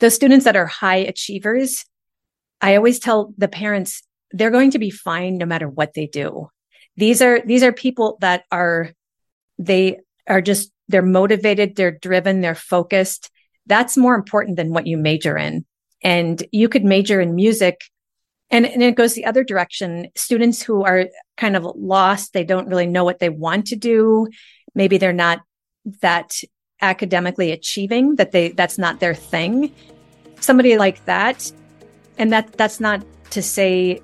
those students that are high achievers, I always tell the parents they're going to be fine no matter what they do. These are these are people that are they are just they're motivated, they're driven, they're focused. That's more important than what you major in. And you could major in music and, and it goes the other direction. Students who are kind of lost, they don't really know what they want to do. Maybe they're not that academically achieving that they that's not their thing. Somebody like that, and that that's not to say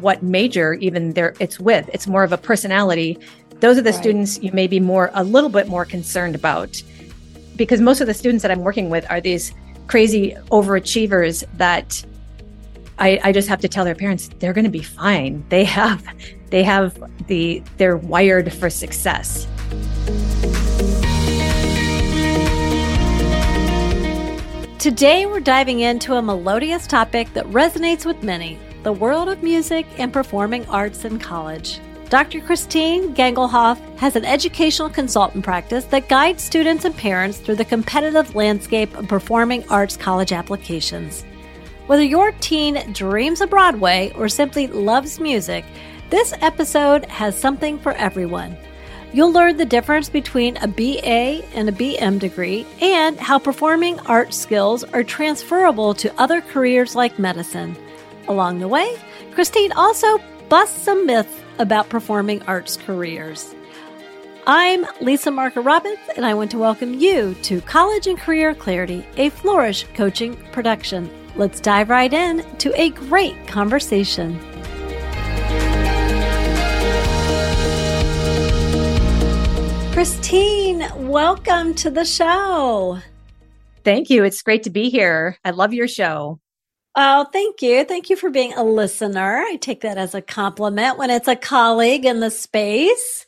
what major even there it's with. It's more of a personality. Those are the right. students you may be more a little bit more concerned about because most of the students that I'm working with are these crazy overachievers that I, I just have to tell their parents they're going to be fine. They have, they have the, they're wired for success. Today, we're diving into a melodious topic that resonates with many the world of music and performing arts in college. Dr. Christine Gangelhoff has an educational consultant practice that guides students and parents through the competitive landscape of performing arts college applications. Whether your teen dreams of Broadway or simply loves music, this episode has something for everyone. You'll learn the difference between a BA and a BM degree and how performing arts skills are transferable to other careers like medicine. Along the way, Christine also busts some myths about performing arts careers. I'm Lisa Marker Robbins, and I want to welcome you to College and Career Clarity, a Flourish coaching production. Let's dive right in to a great conversation. Christine, welcome to the show. Thank you. It's great to be here. I love your show. Oh, thank you. Thank you for being a listener. I take that as a compliment when it's a colleague in the space.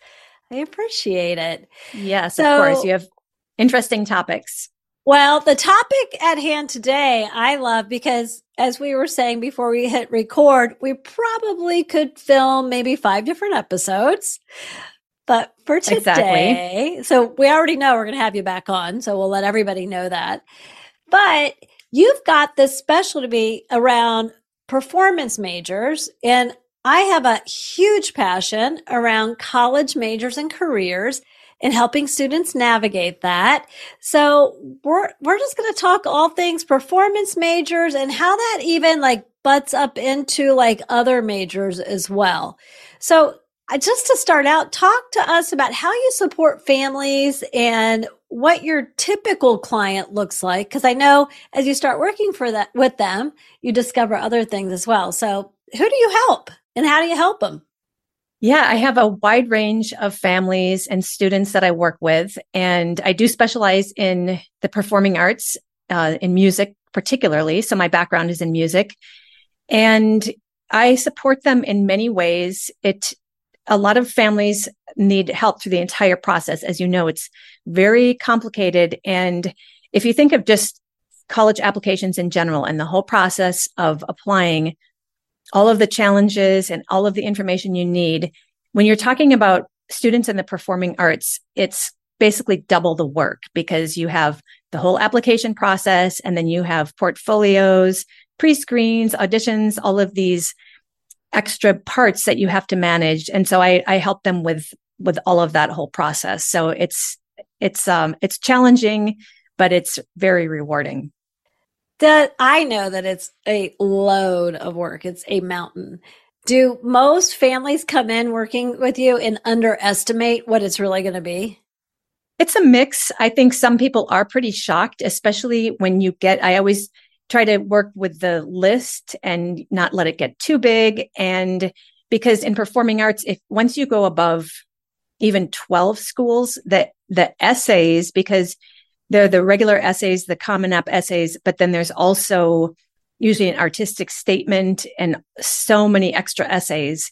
I appreciate it. Yes, so, of course. You have interesting topics. Well, the topic at hand today, I love because as we were saying before we hit record, we probably could film maybe five different episodes. But for today, exactly. so we already know we're going to have you back on. So we'll let everybody know that. But you've got this specialty around performance majors. And I have a huge passion around college majors and careers and helping students navigate that. So we're, we're just going to talk all things performance majors and how that even like butts up into like other majors as well. So just to start out, talk to us about how you support families and what your typical client looks like. Cause I know as you start working for that with them, you discover other things as well. So who do you help and how do you help them? Yeah, I have a wide range of families and students that I work with, and I do specialize in the performing arts, uh, in music particularly. So my background is in music, and I support them in many ways. It a lot of families need help through the entire process. As you know, it's very complicated, and if you think of just college applications in general and the whole process of applying all of the challenges and all of the information you need. When you're talking about students in the performing arts, it's basically double the work because you have the whole application process and then you have portfolios, pre-screens, auditions, all of these extra parts that you have to manage. And so I, I help them with, with all of that whole process. So it's, it's, um, it's challenging, but it's very rewarding that I know that it's a load of work. It's a mountain. Do most families come in working with you and underestimate what it's really going to be? It's a mix. I think some people are pretty shocked, especially when you get, I always try to work with the list and not let it get too big. And because in performing arts, if once you go above even 12 schools, that the essays, because they're the regular essays, the Common App essays, but then there's also usually an artistic statement and so many extra essays.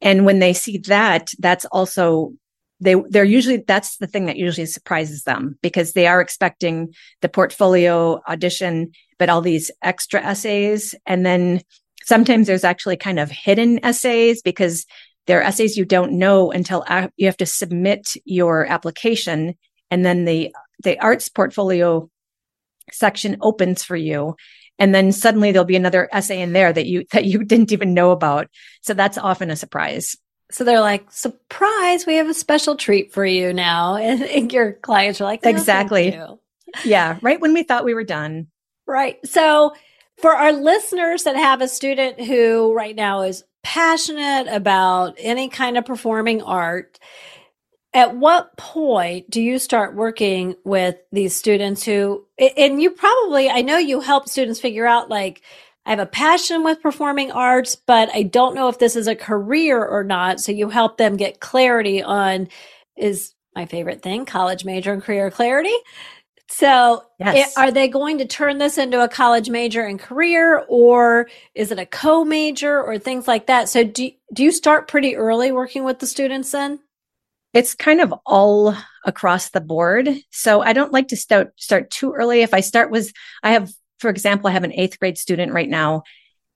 And when they see that, that's also they they're usually that's the thing that usually surprises them because they are expecting the portfolio audition, but all these extra essays. And then sometimes there's actually kind of hidden essays because they're essays you don't know until you have to submit your application. And then the the arts portfolio section opens for you. And then suddenly there'll be another essay in there that you that you didn't even know about. So that's often a surprise so they're like surprise we have a special treat for you now. And, your clients are like oh, no, exactly. yeah right when we thought we were done. Right. So for our listeners that have a student who right now is passionate about any kind of performing art at what point do you start working with these students who and you probably i know you help students figure out like i have a passion with performing arts but i don't know if this is a career or not so you help them get clarity on is my favorite thing college major and career clarity so yes. it, are they going to turn this into a college major and career or is it a co-major or things like that so do, do you start pretty early working with the students then it's kind of all across the board. So I don't like to start start too early. If I start with, I have, for example, I have an eighth grade student right now,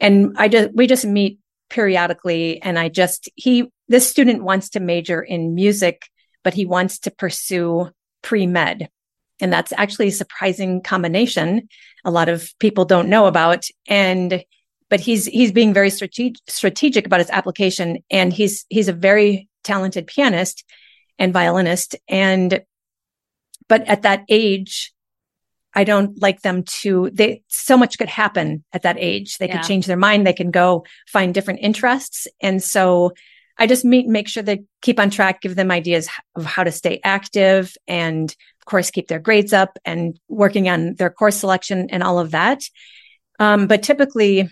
and I just we just meet periodically, and I just he this student wants to major in music, but he wants to pursue pre med, and that's actually a surprising combination. A lot of people don't know about, and but he's he's being very strategic strategic about his application, and he's he's a very talented pianist and violinist. And, but at that age, I don't like them to, they, so much could happen at that age. They yeah. could change their mind. They can go find different interests. And so I just meet, make sure they keep on track, give them ideas of how to stay active and of course keep their grades up and working on their course selection and all of that. Um, but typically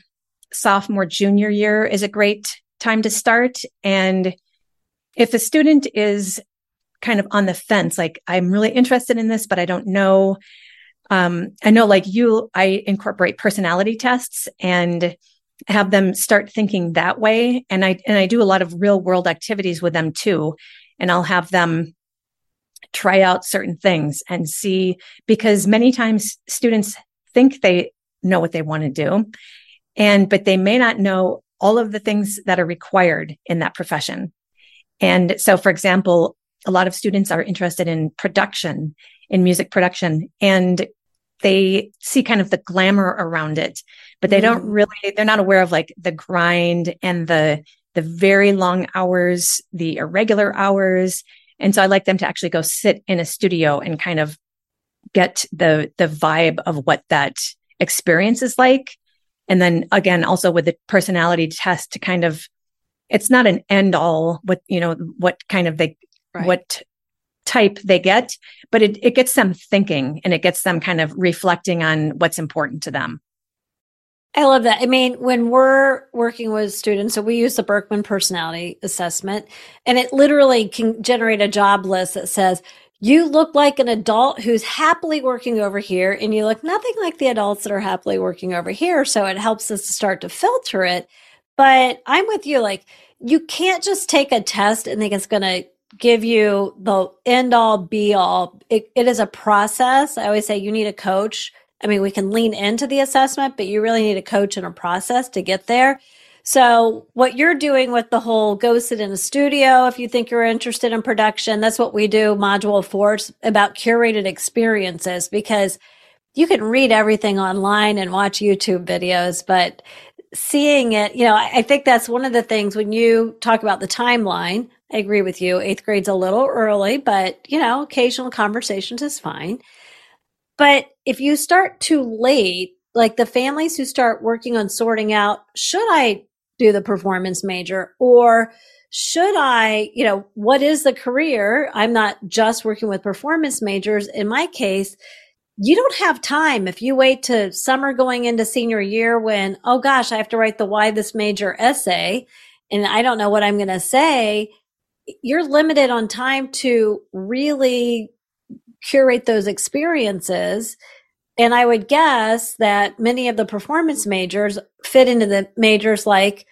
sophomore, junior year is a great time to start. And if a student is kind of on the fence, like I'm really interested in this, but I don't know. Um, I know like you, I incorporate personality tests and have them start thinking that way. And I, and I do a lot of real world activities with them too. And I'll have them try out certain things and see, because many times students think they know what they want to do. And, but they may not know all of the things that are required in that profession. And so, for example, a lot of students are interested in production, in music production, and they see kind of the glamour around it, but they mm. don't really, they're not aware of like the grind and the, the very long hours, the irregular hours. And so I like them to actually go sit in a studio and kind of get the, the vibe of what that experience is like. And then again, also with the personality test to kind of, it's not an end all what, you know, what kind of they right. what type they get, but it, it gets them thinking and it gets them kind of reflecting on what's important to them. I love that. I mean, when we're working with students, so we use the Birkman personality assessment, and it literally can generate a job list that says, you look like an adult who's happily working over here, and you look nothing like the adults that are happily working over here. So it helps us to start to filter it. But I'm with you. Like, you can't just take a test and think it's going to give you the end all be all. It, it is a process. I always say you need a coach. I mean, we can lean into the assessment, but you really need a coach and a process to get there. So, what you're doing with the whole go sit in a studio, if you think you're interested in production, that's what we do. Module four about curated experiences because you can read everything online and watch YouTube videos, but seeing it, you know, I think that's one of the things when you talk about the timeline. I agree with you. Eighth grade's a little early, but you know, occasional conversations is fine. But if you start too late, like the families who start working on sorting out, should I do the performance major or should I, you know, what is the career? I'm not just working with performance majors. In my case, you don't have time if you wait to summer going into senior year when, oh gosh, I have to write the why this major essay and I don't know what I'm going to say you're limited on time to really curate those experiences. And I would guess that many of the performance majors fit into the majors like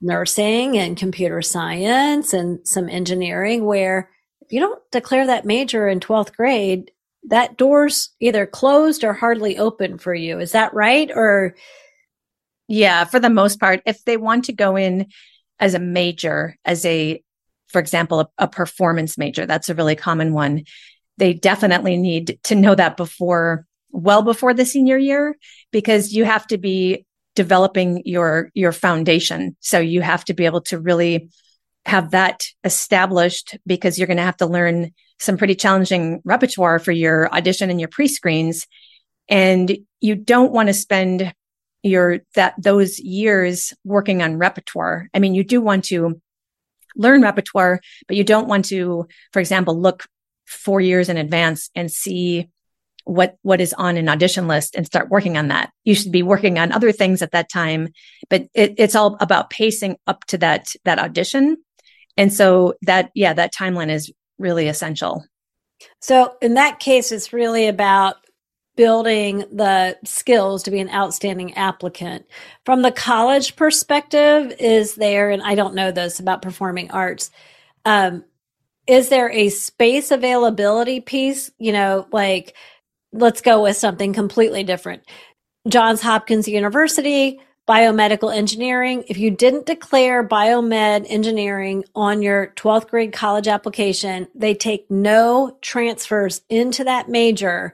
nursing and computer science and some engineering, where if you don't declare that major in 12th grade, that door's either closed or hardly open for you. Is that right? Or, yeah, for the most part, if they want to go in as a major, as a for example, a, a performance major. That's a really common one. They definitely need to know that before well before the senior year because you have to be developing your your foundation so you have to be able to really have that established because you're going to have to learn some pretty challenging repertoire for your audition and your pre-screens. And you don't want to spend your that those years working on repertoire. I mean you do want to learn repertoire but you don't want to for example look 4 years in advance and see what what is on an audition list and start working on that. You should be working on other things at that time but it, it's all about pacing up to that that audition. And so that yeah that timeline is really essential. So in that case it's really about building the skills to be an outstanding applicant. From the college perspective is there and i don't know this about performing arts um, is there a space availability piece? You know like let's go with something completely different. Johns Hopkins University, biomedical engineering. If you didn't declare biomed engineering on your 12th grade college application, they take no transfers into that major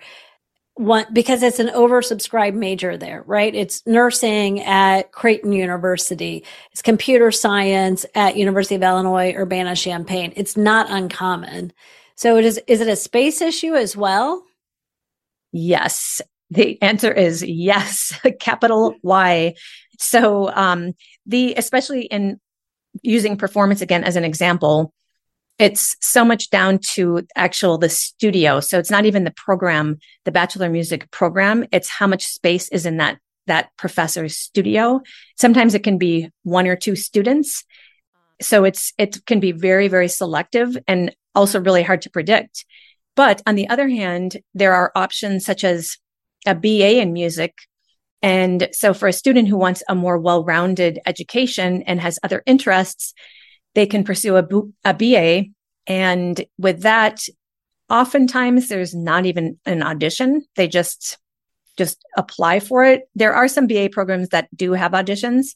one because it's an oversubscribed major there, right? It's nursing at Creighton University. It's computer science at University of Illinois, Urbana-Champaign. It's not uncommon. So it is is it a space issue as well? Yes. The answer is yes, capital Y. So, um, the, especially in using performance again as an example, it's so much down to actual the studio. So it's not even the program, the bachelor music program. It's how much space is in that, that professor's studio. Sometimes it can be one or two students. So it's, it can be very, very selective and also really hard to predict. But on the other hand, there are options such as a BA in music. And so for a student who wants a more well-rounded education and has other interests, they can pursue a, a BA. And with that, oftentimes there's not even an audition. They just, just apply for it. There are some BA programs that do have auditions,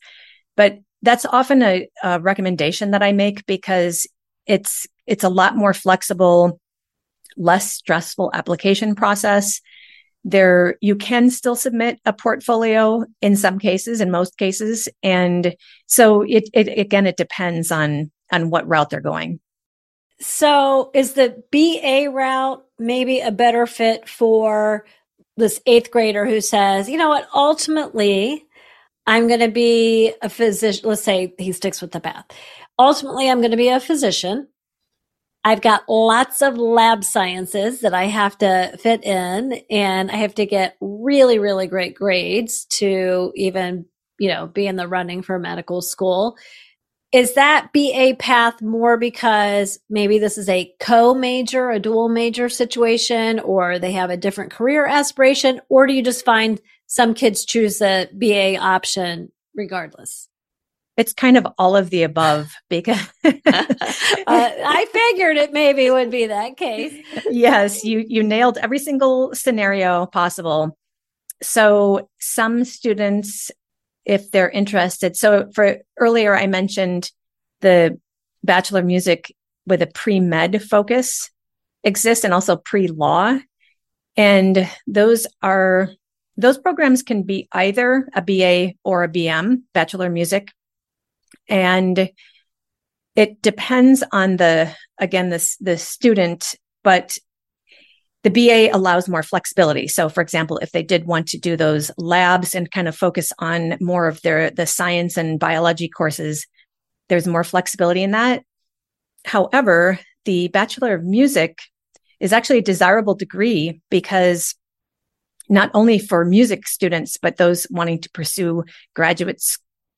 but that's often a, a recommendation that I make because it's, it's a lot more flexible less stressful application process. There, you can still submit a portfolio in some cases, in most cases. And so it, it again, it depends on, on what route they're going. So is the BA route maybe a better fit for this eighth grader who says, you know what, ultimately, I'm going to be a physician. Let's say he sticks with the path. Ultimately, I'm going to be a physician. I've got lots of lab sciences that I have to fit in and I have to get really, really great grades to even, you know, be in the running for medical school. Is that BA path more because maybe this is a co major, a dual major situation, or they have a different career aspiration? Or do you just find some kids choose the BA option regardless? It's kind of all of the above because uh, I figured it maybe would be that case. yes, you you nailed every single scenario possible. So some students if they're interested. So for earlier I mentioned the bachelor of music with a pre-med focus exists and also pre-law and those are those programs can be either a BA or a BM, bachelor of music and it depends on the again this the student but the BA allows more flexibility. So for example, if they did want to do those labs and kind of focus on more of their the science and biology courses, there's more flexibility in that. However, the Bachelor of Music is actually a desirable degree because not only for music students, but those wanting to pursue graduate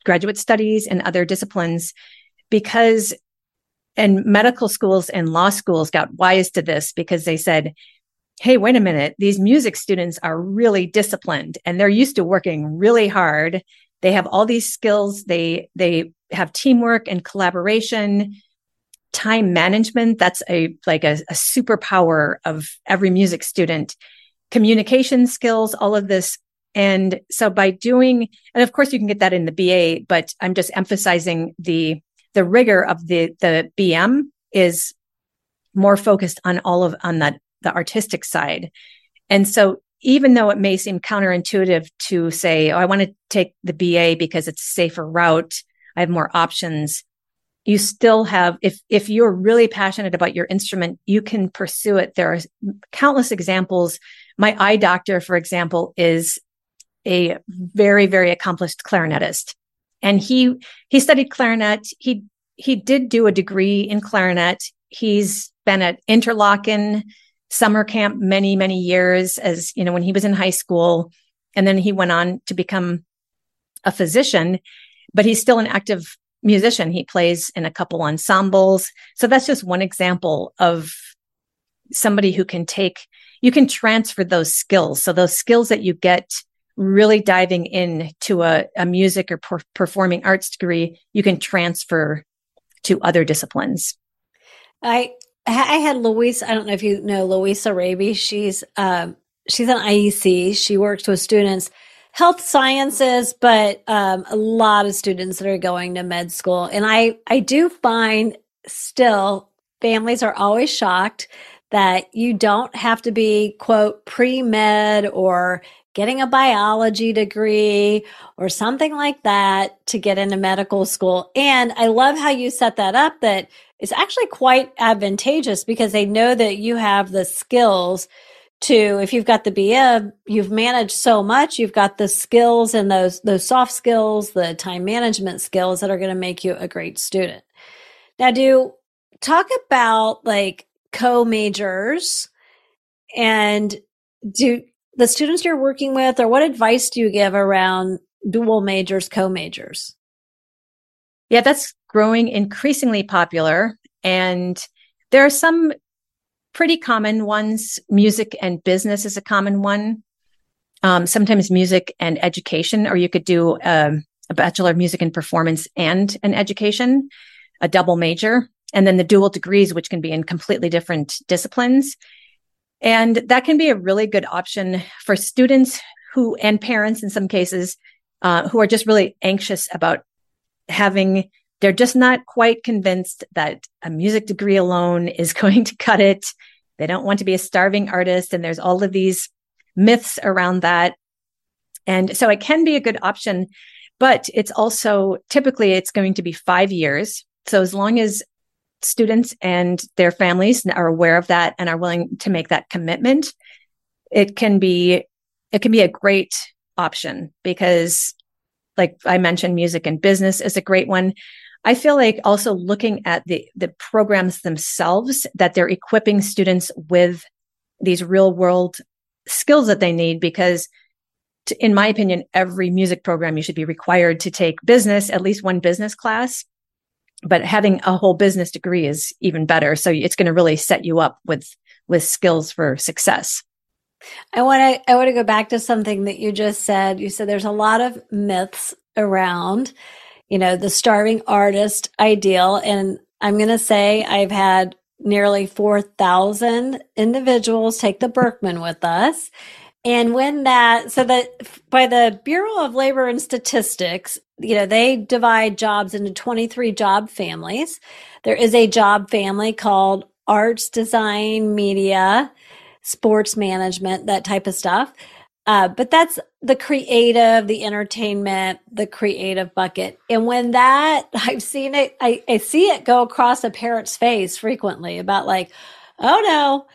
graduate studies and other disciplines because and medical schools and law schools got wise to this because they said hey wait a minute. These music students are really disciplined and they're used to working really hard. They have all these skills. They they have teamwork and collaboration. Time management that's a like a, a superpower of every music student. Communication skills all of this and so by doing, and of course you can get that in the BA, but I'm just emphasizing the, the rigor of the, the BM is more focused on all of, on that, the artistic side. And so even though it may seem counterintuitive to say, oh, I want to take the BA because it's a safer route, I have more options. You still have, if, if you're really passionate about your instrument, you can pursue it. There are countless examples. My eye doctor, for example, is a very, very accomplished clarinetist. And he, he studied clarinet. He, he did do a degree in clarinet. He's been at Interlochen summer camp many, many years as, you know, when he was in high school. And then he went on to become a physician, but he's still an active musician. He plays in a couple ensembles. So that's just one example of somebody who can take, you can transfer those skills. So those skills that you get really diving in to a, a music or per- performing arts degree, you can transfer to other disciplines. I I had Louise. I don't know if you know Louisa Raby. She's um, she's an IEC. She works with students, health sciences, but um, a lot of students that are going to med school. And I I do find still families are always shocked that you don't have to be quote pre med or getting a biology degree or something like that to get into medical school. And I love how you set that up that it's actually quite advantageous because they know that you have the skills to if you've got the BM, you've managed so much, you've got the skills and those those soft skills, the time management skills that are going to make you a great student. Now do talk about like co-majors and do the students you're working with or what advice do you give around dual majors, co-majors? Yeah, that's growing increasingly popular. And there are some pretty common ones. Music and business is a common one. Um, sometimes music and education, or you could do um, a bachelor of music and performance and an education, a double major, and then the dual degrees, which can be in completely different disciplines. And that can be a really good option for students who, and parents in some cases, uh, who are just really anxious about having they're just not quite convinced that a music degree alone is going to cut it. They don't want to be a starving artist. And there's all of these myths around that. And so it can be a good option, but it's also typically it's going to be five years. So as long as students and their families are aware of that and are willing to make that commitment, it can be, it can be a great option because like I mentioned, music and business is a great one. I feel like also looking at the, the programs themselves that they're equipping students with these real world skills that they need because to, in my opinion, every music program you should be required to take business, at least one business class. But having a whole business degree is even better. So it's going to really set you up with, with skills for success. I want to, I want to go back to something that you just said. You said there's a lot of myths around you know, the starving artist ideal. And I'm going to say I've had nearly 4,000 individuals take the Birkman with us. And when that, so that by the Bureau of Labor and Statistics, you know, they divide jobs into 23 job families. There is a job family called arts, design, media, sports management, that type of stuff. Uh, but that's the creative, the entertainment, the creative bucket. And when that, I've seen it, I, I see it go across a parent's face frequently about like, oh no,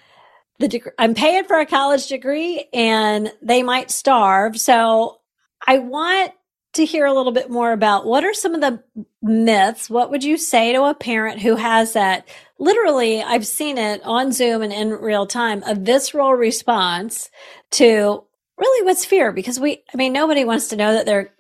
the deg- I'm paying for a college degree and they might starve. So I want to hear a little bit more about what are some of the myths. What would you say to a parent who has that literally, I've seen it on Zoom and in real time, a visceral response to really what's fear because we i mean nobody wants to know that their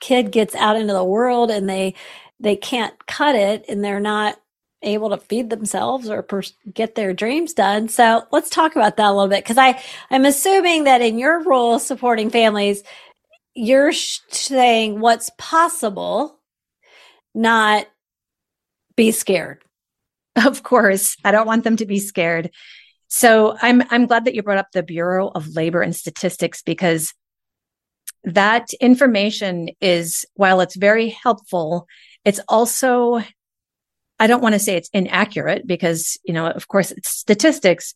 kid gets out into the world and they they can't cut it and they're not able to feed themselves or get their dreams done. So let's talk about that a little bit because i i'm assuming that in your role supporting families you're sh- saying what's possible not be scared. Of course. I don't want them to be scared. So I'm I'm glad that you brought up the Bureau of Labor and Statistics because that information is while it's very helpful, it's also I don't want to say it's inaccurate because, you know, of course it's statistics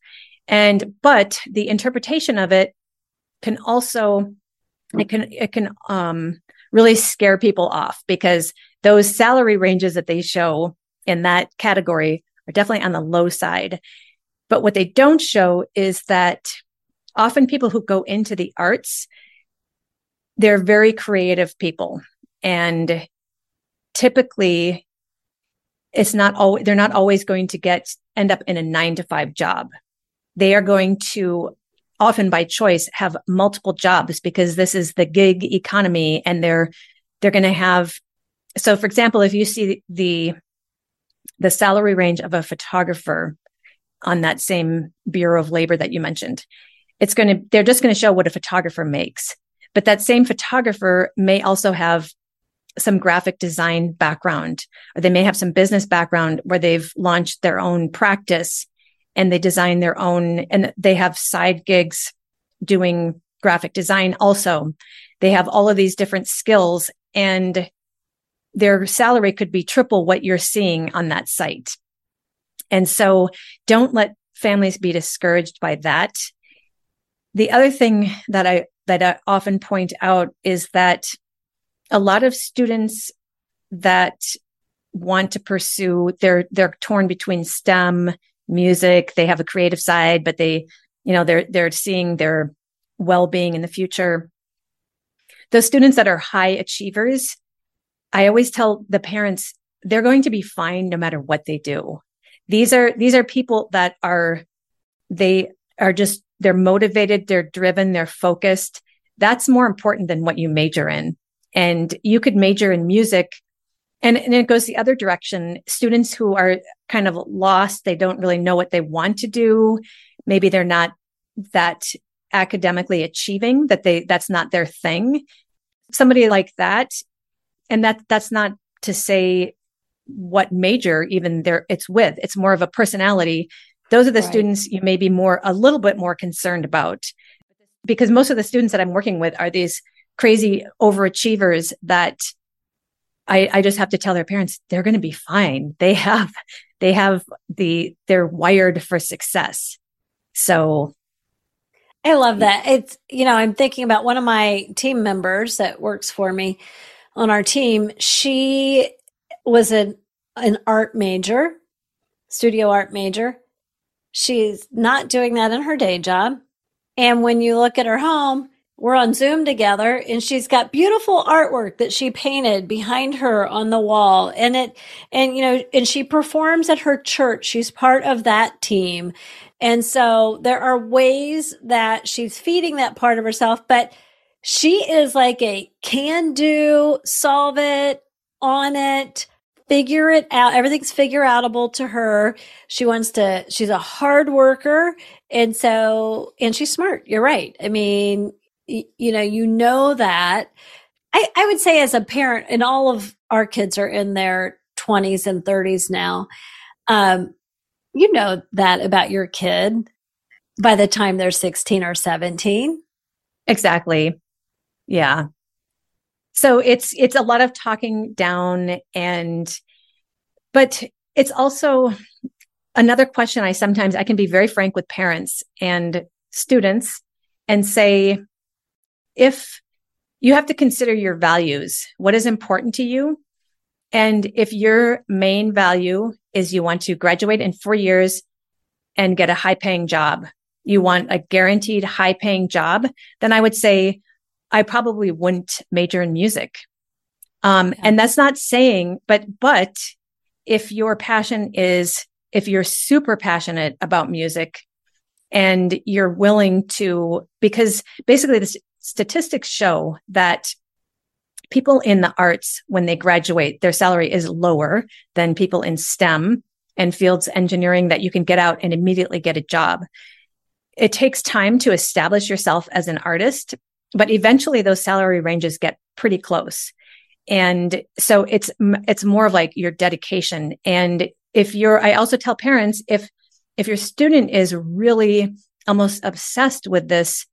and but the interpretation of it can also it can it can um really scare people off because those salary ranges that they show in that category are definitely on the low side. But what they don't show is that often people who go into the arts, they're very creative people. And typically it's not always, they're not always going to get, end up in a nine to five job. They are going to often by choice have multiple jobs because this is the gig economy and they're, they're going to have, so for example, if you see the, the salary range of a photographer on that same Bureau of Labor that you mentioned, it's going to, they're just going to show what a photographer makes. But that same photographer may also have some graphic design background, or they may have some business background where they've launched their own practice and they design their own, and they have side gigs doing graphic design also. They have all of these different skills and their salary could be triple what you're seeing on that site. And so don't let families be discouraged by that. The other thing that I, that I often point out is that a lot of students that want to pursue they're they're torn between STEM, music, they have a creative side, but they, you know, they're they're seeing their well-being in the future. Those students that are high achievers, I always tell the parents they're going to be fine no matter what they do. These are these are people that are they are just they're motivated, they're driven, they're focused. That's more important than what you major in. And you could major in music and, and it goes the other direction. Students who are kind of lost, they don't really know what they want to do. Maybe they're not that academically achieving that they, that's not their thing. Somebody like that. And that, that's not to say what major even there it's with. It's more of a personality. Those are the right. students you may be more, a little bit more concerned about because most of the students that I'm working with are these crazy overachievers that I, I just have to tell their parents they're going to be fine. They have, they have the, they're wired for success. So I love that. It's, you know, I'm thinking about one of my team members that works for me on our team. She was an, an art major, studio art major. She's not doing that in her day job. And when you look at her home, we're on Zoom together and she's got beautiful artwork that she painted behind her on the wall. And it, and you know, and she performs at her church. She's part of that team. And so there are ways that she's feeding that part of herself, but she is like a can do, solve it, on it, figure it out. Everything's figure outable to her. She wants to, she's a hard worker. And so, and she's smart. You're right. I mean, you know, you know that. I, I would say as a parent, and all of our kids are in their 20s and 30s now, um, you know that about your kid by the time they're 16 or 17. Exactly. Yeah. So it's it's a lot of talking down and but it's also another question I sometimes I can be very frank with parents and students and say if you have to consider your values, what is important to you. And if your main value is you want to graduate in four years and get a high paying job, you want a guaranteed high paying job, then I would say I probably wouldn't major in music. Um, and that's not saying, but, but if your passion is, if you're super passionate about music and you're willing to, because basically this, statistics show that people in the arts, when they graduate, their salary is lower than people in STEM and fields engineering that you can get out and immediately get a job. It takes time to establish yourself as an artist, but eventually those salary ranges get pretty close. And so it's, it's more of like your dedication. And if you're, I also tell parents, if, if your student is really almost obsessed with this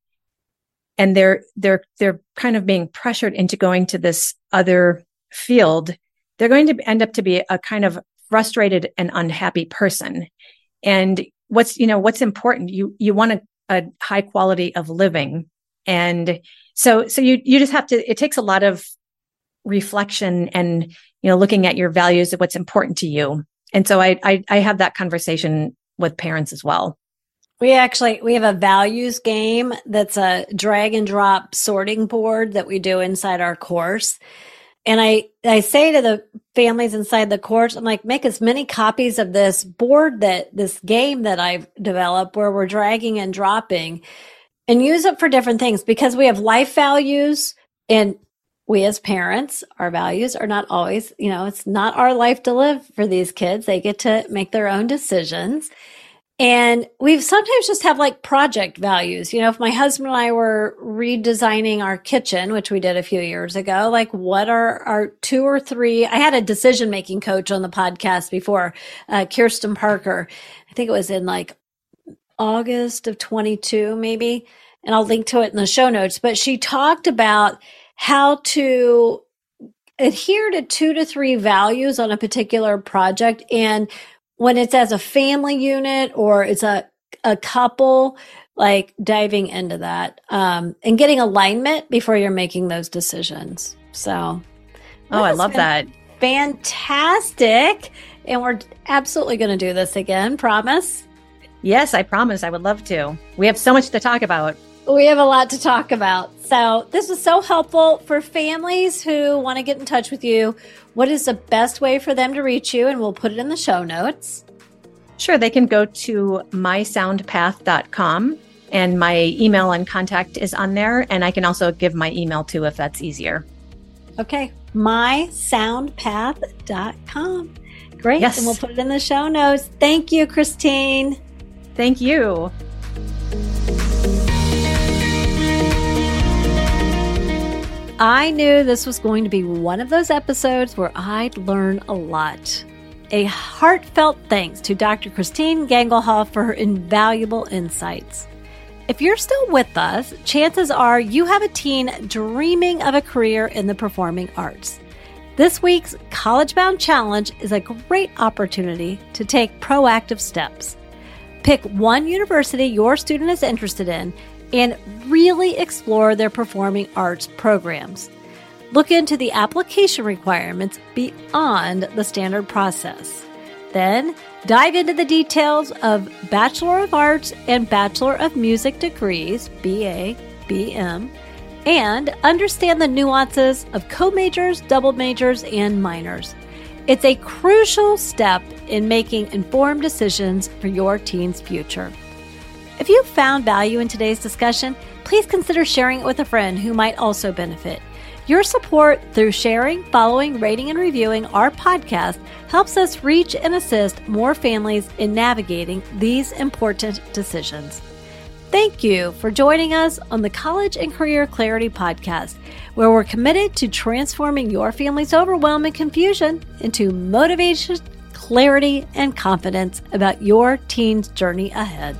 and they're they're they're kind of being pressured into going to this other field they're going to end up to be a kind of frustrated and unhappy person and what's you know what's important you you want a, a high quality of living And so, so you, you just have to, it takes a lot of reflection and, you know, looking at your values of what's important to you. And so I, I, I have that conversation with parents as well. We actually we have a values game that's a drag and drop sorting board that we do inside our course. And I I say to the families inside the course, I'm like, make as many copies of this board that this game that I've developed where we're dragging and dropping and use it for different things because we have life values and we as parents, our values are not always, you know, it's not our life to live for these kids. They get to make their own decisions. And we've sometimes just have like project values. You know, if my husband and I were redesigning our kitchen, which we did a few years ago, like what are our two or three? I had a decision making coach on the podcast before, uh, Kirsten Parker. I think it was in like August of 22, maybe. And I'll link to it in the show notes. But she talked about how to adhere to two to three values on a particular project and when it's as a family unit or it's a a couple like diving into that um, and getting alignment before you're making those decisions. So oh i love that. fantastic. And we're absolutely going to do this again promise. Yes i promise. I would love to. We have so much to talk about we have a lot to talk about so this was so helpful for families who want to get in touch with you what is the best way for them to reach you? And we'll put it in the show notes. Sure, they can go to mysoundpath.com and my email and contact is on there. And I can also give my email too if that's easier. Okay, mysoundpath.com. Great. Yes. And we'll put it in the show notes. Thank you, Christine. Thank you. I knew this was going to be one of those episodes where I'd learn a lot. A heartfelt thanks to Dr. Christine Gangelhoff for her invaluable insights. If you're still with us, chances are you have a teen dreaming of a career in the performing arts. This week's College Bound Challenge is a great opportunity to take proactive steps. Pick one university your student is interested in and really explore their performing arts programs. Look into the application requirements beyond the standard process. Then dive into the details of Bachelor of Arts and Bachelor of Music degrees, BA, BM, and understand the nuances of co majors, double majors, and minors. It's a crucial step in making informed decisions for your teen's future. If you found value in today's discussion, please consider sharing it with a friend who might also benefit. Your support through sharing, following, rating, and reviewing our podcast helps us reach and assist more families in navigating these important decisions. Thank you for joining us on the College and Career Clarity Podcast, where we're committed to transforming your family's overwhelm and confusion into motivation, clarity, and confidence about your teen's journey ahead.